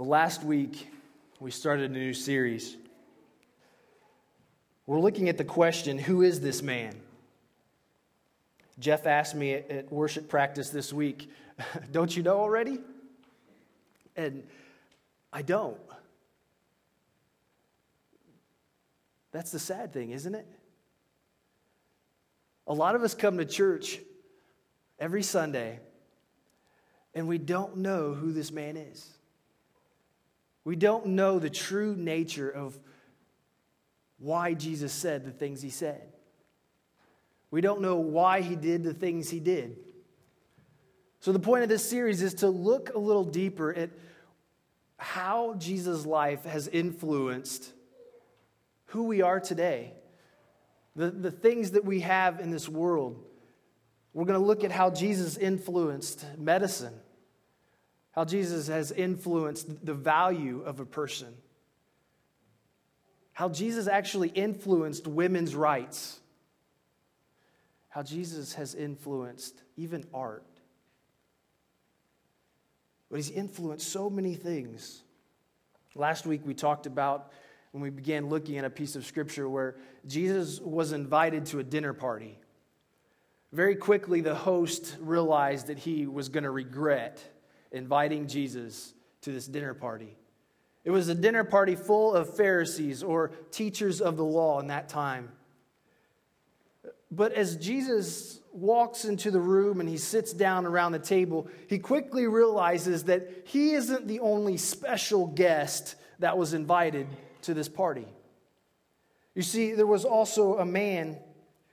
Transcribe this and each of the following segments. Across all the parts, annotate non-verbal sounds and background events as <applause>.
Well, last week we started a new series. We're looking at the question who is this man? Jeff asked me at worship practice this week, <laughs> don't you know already? And I don't. That's the sad thing, isn't it? A lot of us come to church every Sunday and we don't know who this man is. We don't know the true nature of why Jesus said the things he said. We don't know why he did the things he did. So, the point of this series is to look a little deeper at how Jesus' life has influenced who we are today, the, the things that we have in this world. We're going to look at how Jesus influenced medicine, how Jesus has influenced the value of a person, how Jesus actually influenced women's rights, how Jesus has influenced even art. But he's influenced so many things. Last week we talked about when we began looking at a piece of scripture where Jesus was invited to a dinner party. Very quickly, the host realized that he was going to regret inviting Jesus to this dinner party. It was a dinner party full of Pharisees or teachers of the law in that time. But as Jesus walks into the room and he sits down around the table, he quickly realizes that he isn't the only special guest that was invited to this party. You see, there was also a man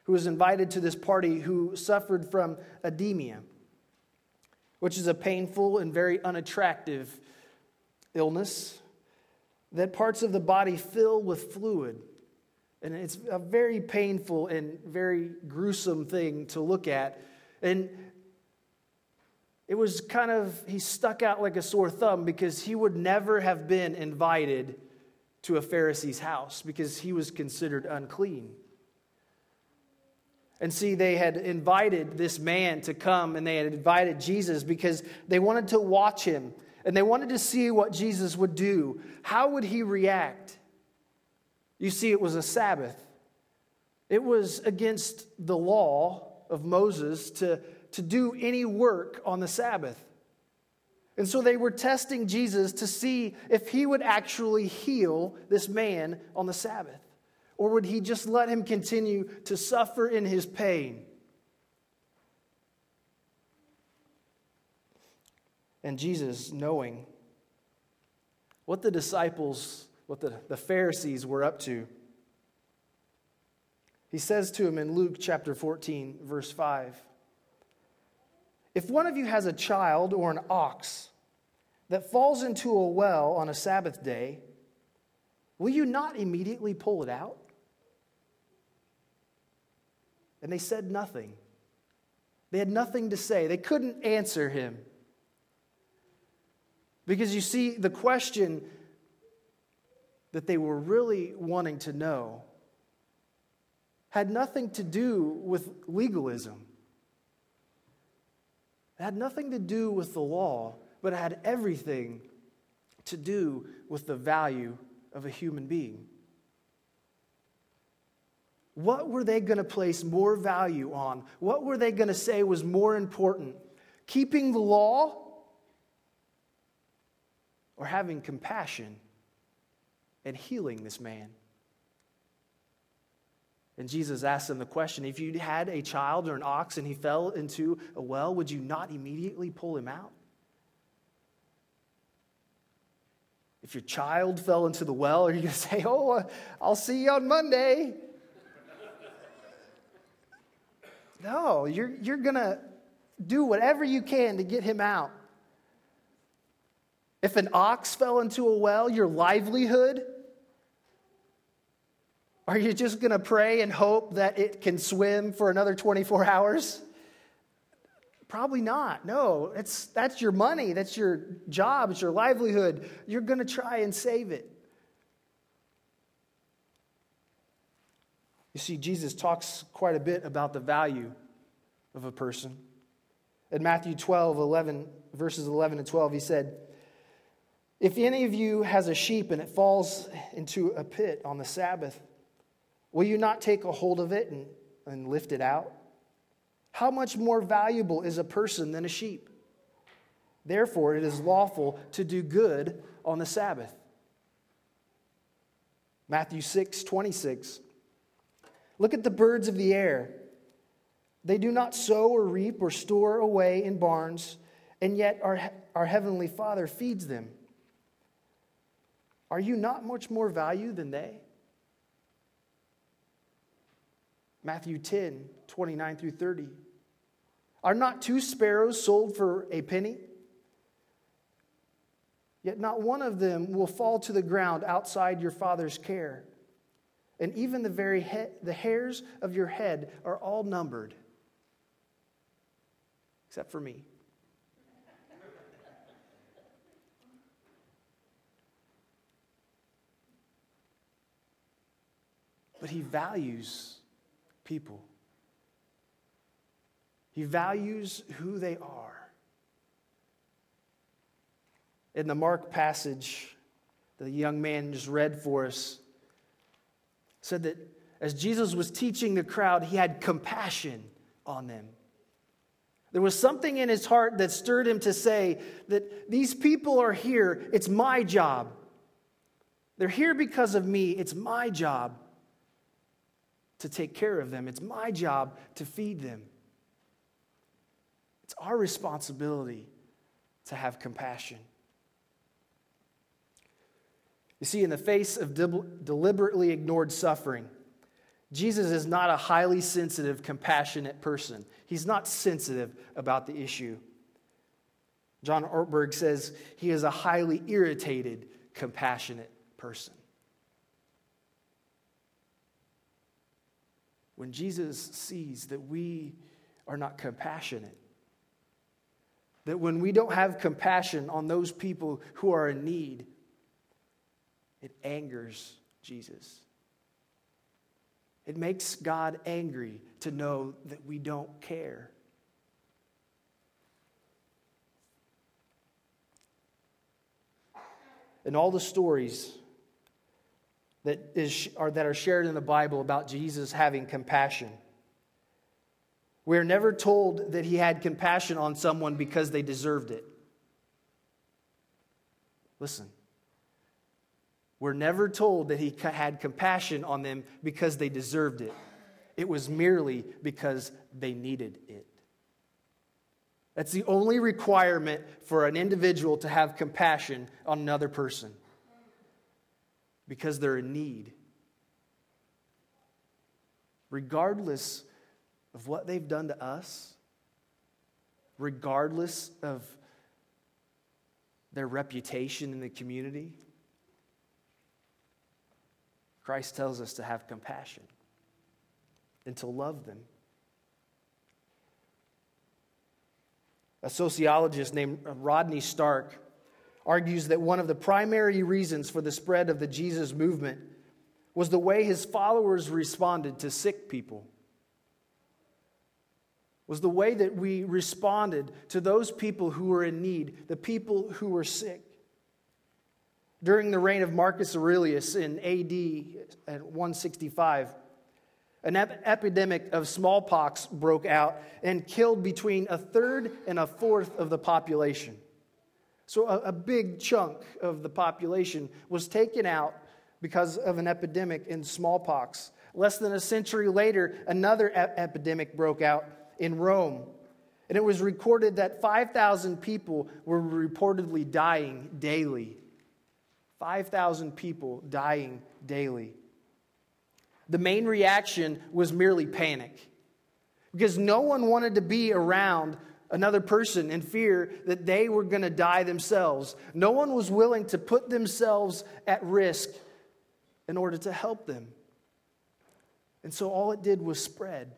who was invited to this party who suffered from edema, which is a painful and very unattractive illness that parts of the body fill with fluid. And it's a very painful and very gruesome thing to look at. And it was kind of, he stuck out like a sore thumb because he would never have been invited to a Pharisee's house because he was considered unclean. And see, they had invited this man to come and they had invited Jesus because they wanted to watch him and they wanted to see what Jesus would do. How would he react? You see, it was a Sabbath, it was against the law of Moses to, to do any work on the Sabbath. And so they were testing Jesus to see if he would actually heal this man on the Sabbath. Or would he just let him continue to suffer in his pain? And Jesus, knowing what the disciples, what the, the Pharisees were up to, he says to him in Luke chapter 14, verse 5 If one of you has a child or an ox that falls into a well on a Sabbath day, will you not immediately pull it out? And they said nothing. They had nothing to say. They couldn't answer him. Because you see, the question that they were really wanting to know had nothing to do with legalism. It had nothing to do with the law, but it had everything to do with the value of a human being. What were they going to place more value on? What were they going to say was more important? Keeping the law or having compassion and healing this man? And Jesus asked them the question if you had a child or an ox and he fell into a well, would you not immediately pull him out? If your child fell into the well, are you going <laughs> to say, Oh, I'll see you on Monday? No, you're, you're going to do whatever you can to get him out. If an ox fell into a well, your livelihood, are you just going to pray and hope that it can swim for another 24 hours? Probably not. No, it's, that's your money, that's your job, it's your livelihood. You're going to try and save it. You see, Jesus talks quite a bit about the value of a person. In Matthew 12, 11, verses 11 and 12, he said, If any of you has a sheep and it falls into a pit on the Sabbath, will you not take a hold of it and, and lift it out? How much more valuable is a person than a sheep? Therefore, it is lawful to do good on the Sabbath. Matthew 6, 26. Look at the birds of the air. They do not sow or reap or store away in barns, and yet our, our heavenly Father feeds them. Are you not much more value than they? Matthew 10, 29 through 30. Are not two sparrows sold for a penny? Yet not one of them will fall to the ground outside your Father's care. And even the very he- the hairs of your head are all numbered, except for me. But he values people. He values who they are. In the Mark passage, the young man just read for us said that as Jesus was teaching the crowd, he had compassion on them. There was something in his heart that stirred him to say that these people are here, it's my job. They're here because of me, it's my job to take care of them. It's my job to feed them. It's our responsibility to have compassion. You see, in the face of deliberately ignored suffering, Jesus is not a highly sensitive, compassionate person. He's not sensitive about the issue. John Ortberg says he is a highly irritated, compassionate person. when Jesus sees that we are not compassionate, that when we don't have compassion on those people who are in need, it angers Jesus. It makes God angry to know that we don't care. And all the stories that, is, are, that are shared in the Bible about Jesus having compassion. We are never told that he had compassion on someone because they deserved it. Listen. We're never told that he had compassion on them because they deserved it. It was merely because they needed it. That's the only requirement for an individual to have compassion on another person because they're in need. Regardless of what they've done to us, regardless of their reputation in the community, Christ tells us to have compassion and to love them. A sociologist named Rodney Stark argues that one of the primary reasons for the spread of the Jesus movement was the way his followers responded to sick people. Was the way that we responded to those people who were in need, the people who were sick. During the reign of Marcus Aurelius in AD at uh, 165, an ep- epidemic of smallpox broke out and killed between a third and a fourth of the population. So, a, a big chunk of the population was taken out because of an epidemic in smallpox. Less than a century later, another ep- epidemic broke out in Rome. And it was recorded that 5,000 people were reportedly dying daily. 5,000 people dying daily. The main reaction was merely panic because no one wanted to be around another person in fear that they were going to die themselves. No one was willing to put themselves at risk in order to help them. And so all it did was spread.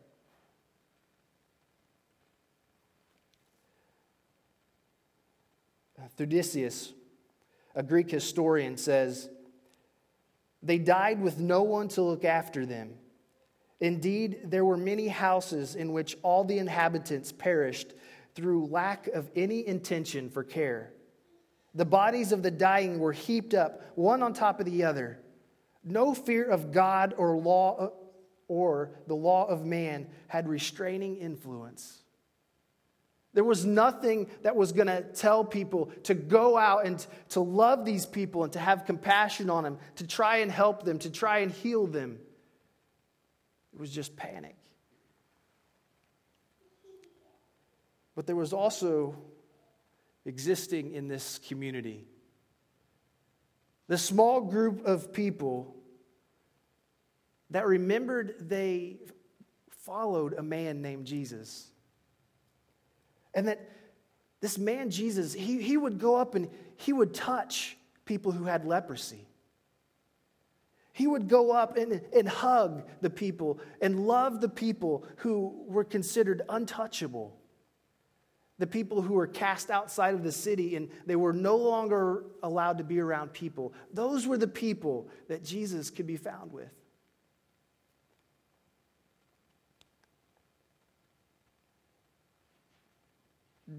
Uh, Thucydides, a Greek historian, says, They died with no one to look after them. Indeed, there were many houses in which all the inhabitants perished through lack of any intention for care. The bodies of the dying were heaped up, one on top of the other. No fear of God or law or the law of man had restraining influence. There was nothing that was going to tell people to go out and to love these people and to have compassion on them, to try and help them, to try and heal them. It was just panic. But there was also existing in this community the small group of people that remembered they followed a man named Jesus. And that this man, Jesus, he, he would go up and he would touch people who had leprosy. He would go up and, and hug the people and love the people who were considered untouchable. The people who were cast outside of the city and they were no longer allowed to be around people. Those were the people that Jesus could be found with.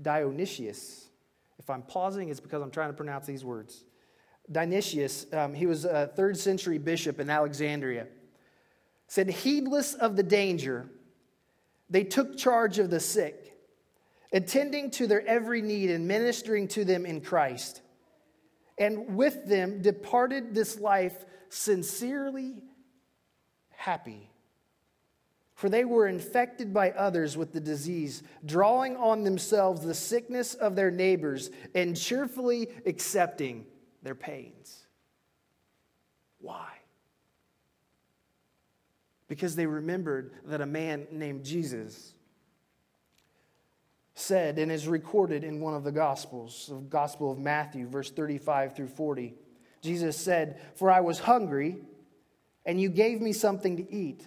Dionysius. If I'm pausing, it's because I'm trying to pronounce these words. Dionysius, um, he was a third century bishop in Alexandria, said, Heedless of the danger, they took charge of the sick, attending to their every need and ministering to them in Christ. And with them departed this life sincerely happy for they were infected by others with the disease, drawing on themselves the sickness of their neighbors and cheerfully accepting their pains. Why? Because they remembered that a man named Jesus said and is recorded in one of the Gospels, the Gospel of Matthew, verse 35 through 40. Jesus said, For I was hungry, and you gave me something to eat.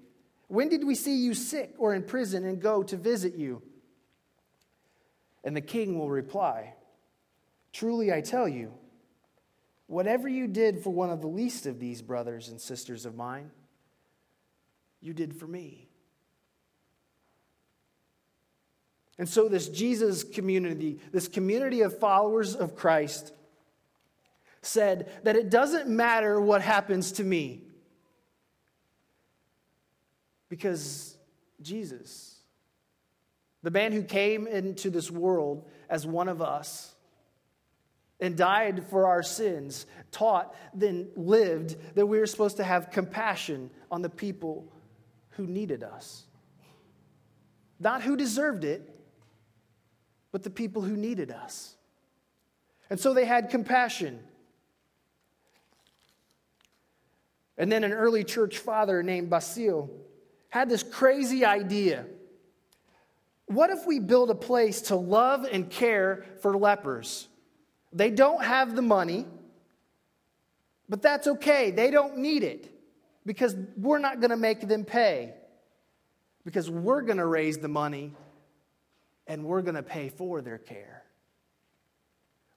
When did we see you sick or in prison and go to visit you? And the king will reply, Truly I tell you, whatever you did for one of the least of these brothers and sisters of mine, you did for me. And so, this Jesus community, this community of followers of Christ, said that it doesn't matter what happens to me. Because Jesus, the man who came into this world as one of us and died for our sins, taught, then lived that we were supposed to have compassion on the people who needed us. Not who deserved it, but the people who needed us. And so they had compassion. And then an early church father named Basil had this crazy idea. What if we build a place to love and care for lepers? They don't have the money, but that's okay. They don't need it because we're not going to make them pay. Because we're going to raise the money and we're going to pay for their care.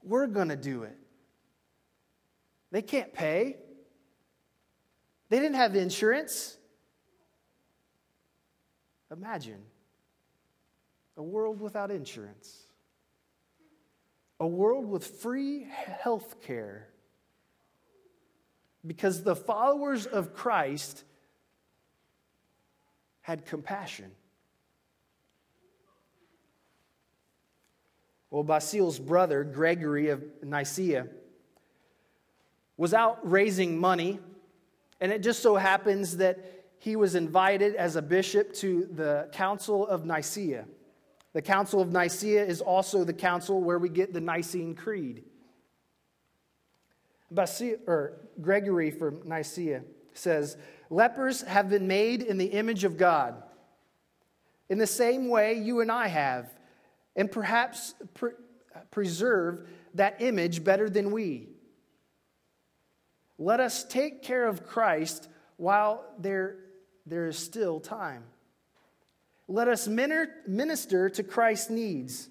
We're going to do it. They can't pay, they didn't have insurance. Imagine a world without insurance, a world with free health care. Because the followers of Christ had compassion. Well, Basil's brother, Gregory of Nicaea, was out raising money, and it just so happens that he was invited as a bishop to the Council of Nicaea. The Council of Nicaea is also the council where we get the Nicene Creed. Or Gregory from Nicaea says, Lepers have been made in the image of God. In the same way, you and I have, and perhaps pre- preserve that image better than we. Let us take care of Christ while there, there is still time. Let us minister to Christ's needs.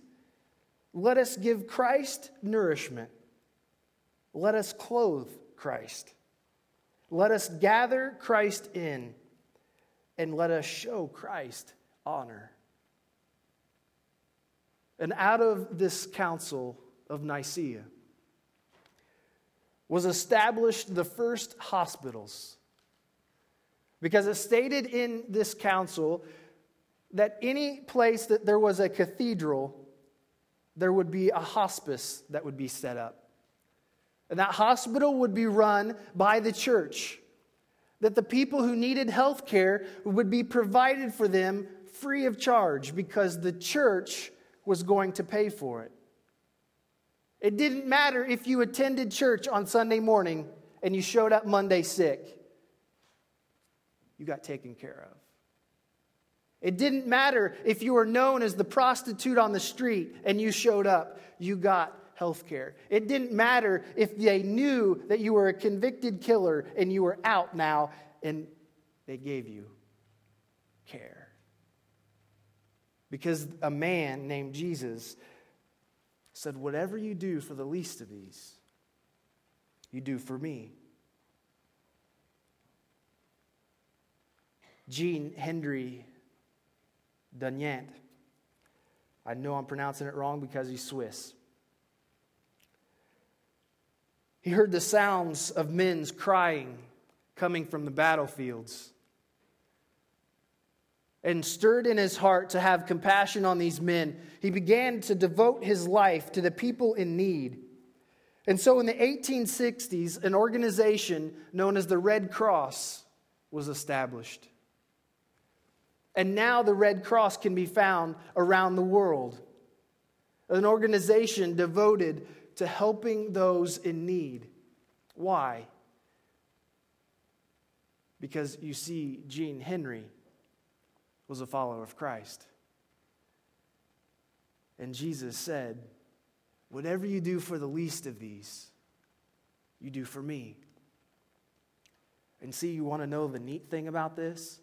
Let us give Christ nourishment. Let us clothe Christ. Let us gather Christ in, and let us show Christ honor. And out of this council of Nicaea was established the first hospitals. Because it stated in this council that any place that there was a cathedral, there would be a hospice that would be set up. And that hospital would be run by the church. That the people who needed health care would be provided for them free of charge because the church was going to pay for it. It didn't matter if you attended church on Sunday morning and you showed up Monday sick, you got taken care of. It didn't matter if you were known as the prostitute on the street and you showed up, you got health care. It didn't matter if they knew that you were a convicted killer and you were out now and they gave you care. Because a man named Jesus said, Whatever you do for the least of these, you do for me. Jean Hendry Dunyant. I know I'm pronouncing it wrong because he's Swiss. He heard the sounds of men's crying coming from the battlefields. And stirred in his heart to have compassion on these men, he began to devote his life to the people in need. And so in the 1860s, an organization known as the Red Cross was established. And now the Red Cross can be found around the world. An organization devoted to helping those in need. Why? Because you see, Jean Henry was a follower of Christ. And Jesus said, Whatever you do for the least of these, you do for me. And see, you want to know the neat thing about this?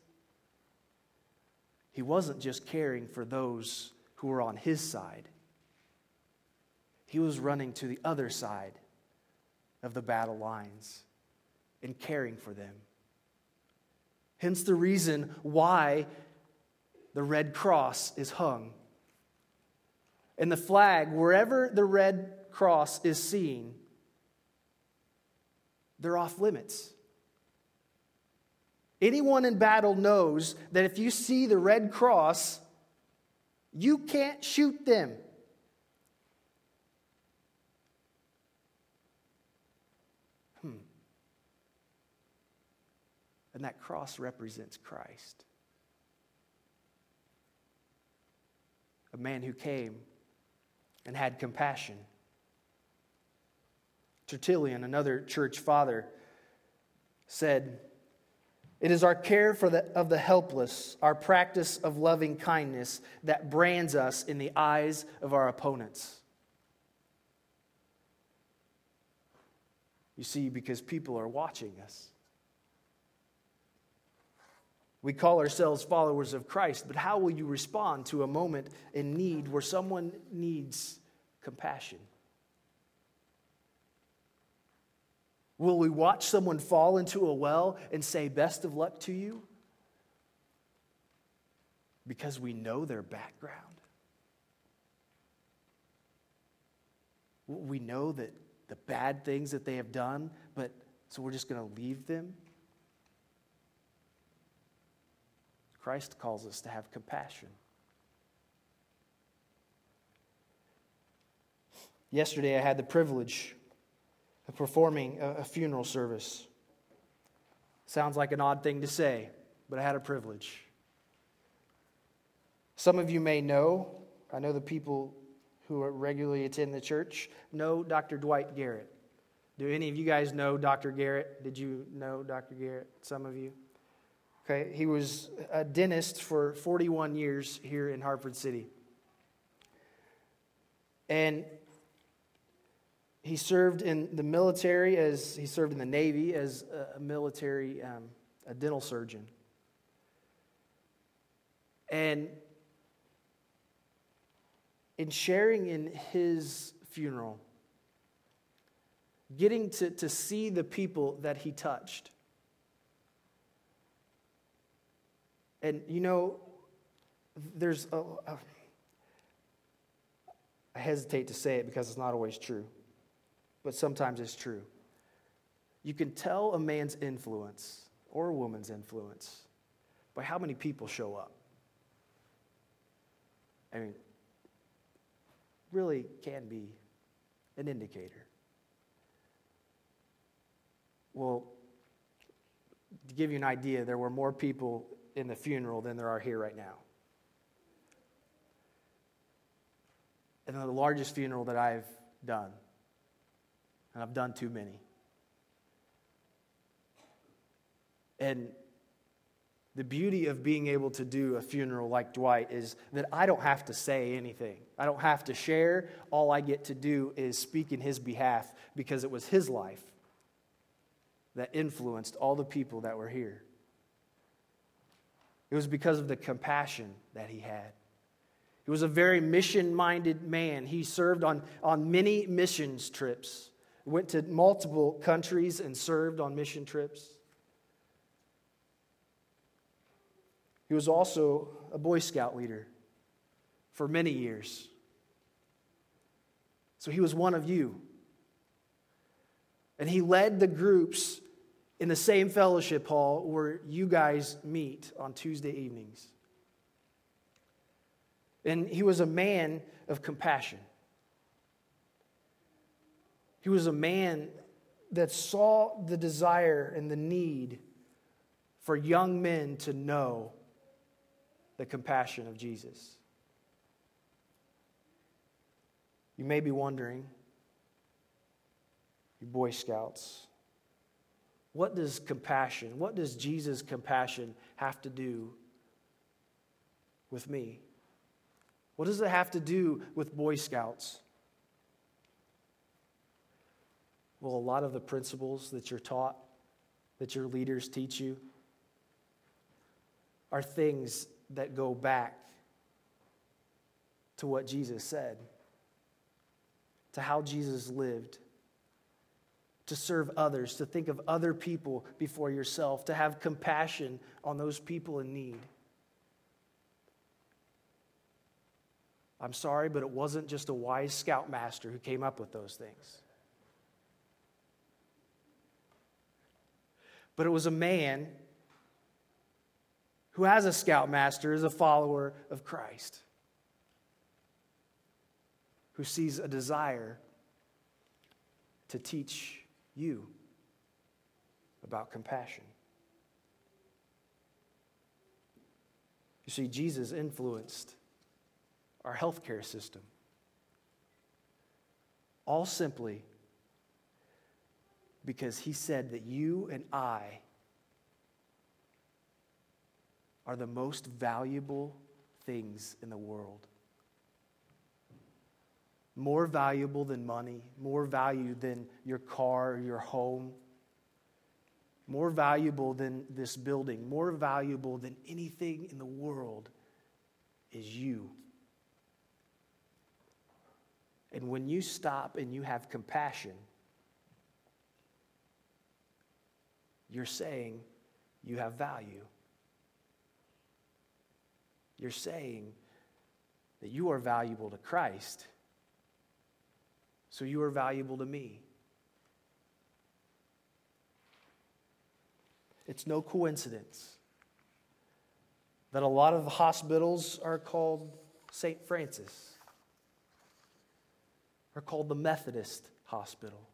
He wasn't just caring for those who were on his side, he was running to the other side of the battle lines and caring for them. Hence the reason why the Red Cross is hung. And the flag, wherever the Red Cross is seen, they're off limits. Anyone in battle knows that if you see the Red Cross, you can't shoot them. Hmm. And that cross represents Christ. A man who came and had compassion. Tertullian, another church father, said, it is our care for the, of the helpless, our practice of loving kindness that brands us in the eyes of our opponents. You see, because people are watching us. We call ourselves followers of Christ, but how will you respond to a moment in need where someone needs compassion? Will we watch someone fall into a well and say, Best of luck to you? Because we know their background. We know that the bad things that they have done, but so we're just going to leave them? Christ calls us to have compassion. Yesterday, I had the privilege performing a, funeral service. Sounds like an odd thing to say, but I had a privilege. Some of you may know, I know the people who regularly attend the church know Dr. Dwight Garrett. Do any of you guys know Dr. Garrett? Did you know Dr. Garrett? Some of you? Okay, he was a dentist for 41 years here in Hartford City. And he served in the military as he served in the Navy as a military, um, a dental surgeon. And in sharing in his funeral, getting to, to see the people that he touched. And you know, there's a, a I hesitate to say it because it's not always true, but sometimes it's true. You can tell a man's influence or a woman's influence by how many people show up. I mean, really can be an indicator. Well, to give you an idea, there were more people in the funeral than there are here right now. And the largest funeral that I've done, and I've done too many. And the beauty of being able to do a funeral like Dwight is that I don't have to say anything. I don't have to share. All I get to do is speak in his behalf because it was his life that influenced all the people that were here. It was because of the compassion that he had. He was a very mission minded man. He served on, on many missions trips, went to multiple countries and served on mission trips. He was also a Boy Scout leader for many years. So he was one of you. And he led the groups in the same fellowship hall where you guys meet on Tuesday evenings. And he was a man of compassion. He was a man that saw the desire and the need for young men to know the compassion of Jesus. You may be wondering, you Boy Scouts, what does compassion, what does Jesus' compassion have to do with me? What does it have to do with Boy Scouts? Well, a lot of the principles that you're taught, that your leaders teach you, are things that go back to what Jesus said, to how Jesus lived to serve others, to think of other people before yourself, to have compassion on those people in need. I'm sorry, but it wasn't just a wise scoutmaster who came up with those things. But it was a man who, as a scoutmaster, is a follower of Christ, who sees a desire to teach you about compassion. You see, Jesus influenced our healthcare system. All simply because he said that you and I are the most valuable things in the world more valuable than money, more value than your car or your home, more valuable than this building, more valuable than anything in the world is you. And when you stop and you have compassion, you're saying you have value. You're saying that you are valuable to Christ so you are valuable to me. It's no coincidence that a lot of hospitals are called St. Francis, are called the Methodist Hospital.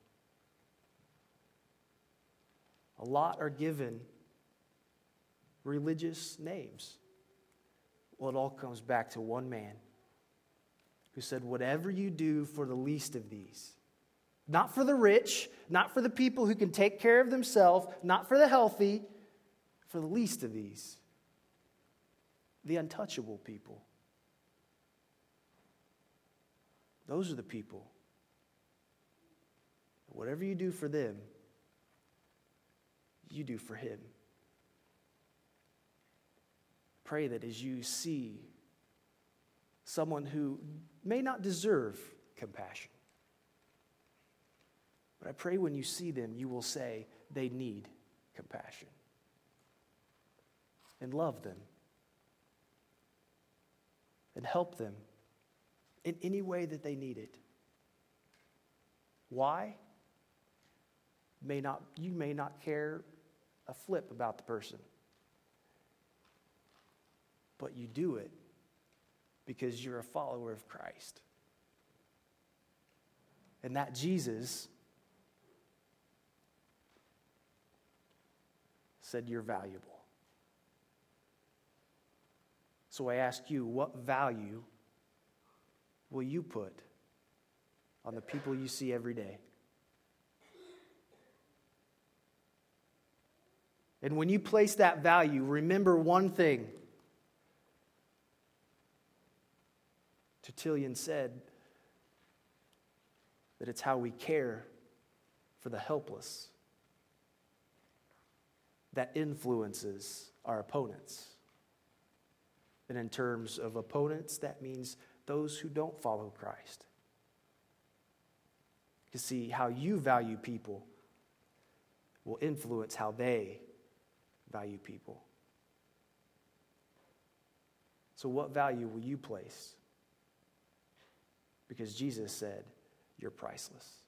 A lot are given religious names. Well, it all comes back to one man who said, Whatever you do for the least of these, not for the rich, not for the people who can take care of themselves, not for the healthy, for the least of these, the untouchable people. Those are the people whatever you do for them, you do for Him. Pray that as you see someone who may not deserve compassion, but I pray when you see them, you will say they need compassion and love them and help them in any way that they need it. Why? May not, you may not care a flip about the person, but you do it because you're a follower of Christ. And that Jesus said you're valuable. So I ask you, what value will you put on the people you see every day? And when you place that value, remember one thing. Tertullian said that it's how we care for the helpless that influences our opponents. And in terms of opponents, that means those who don't follow Christ. You see, how you value people will influence how they value people. So, what value will you place? Because Jesus said, You're priceless.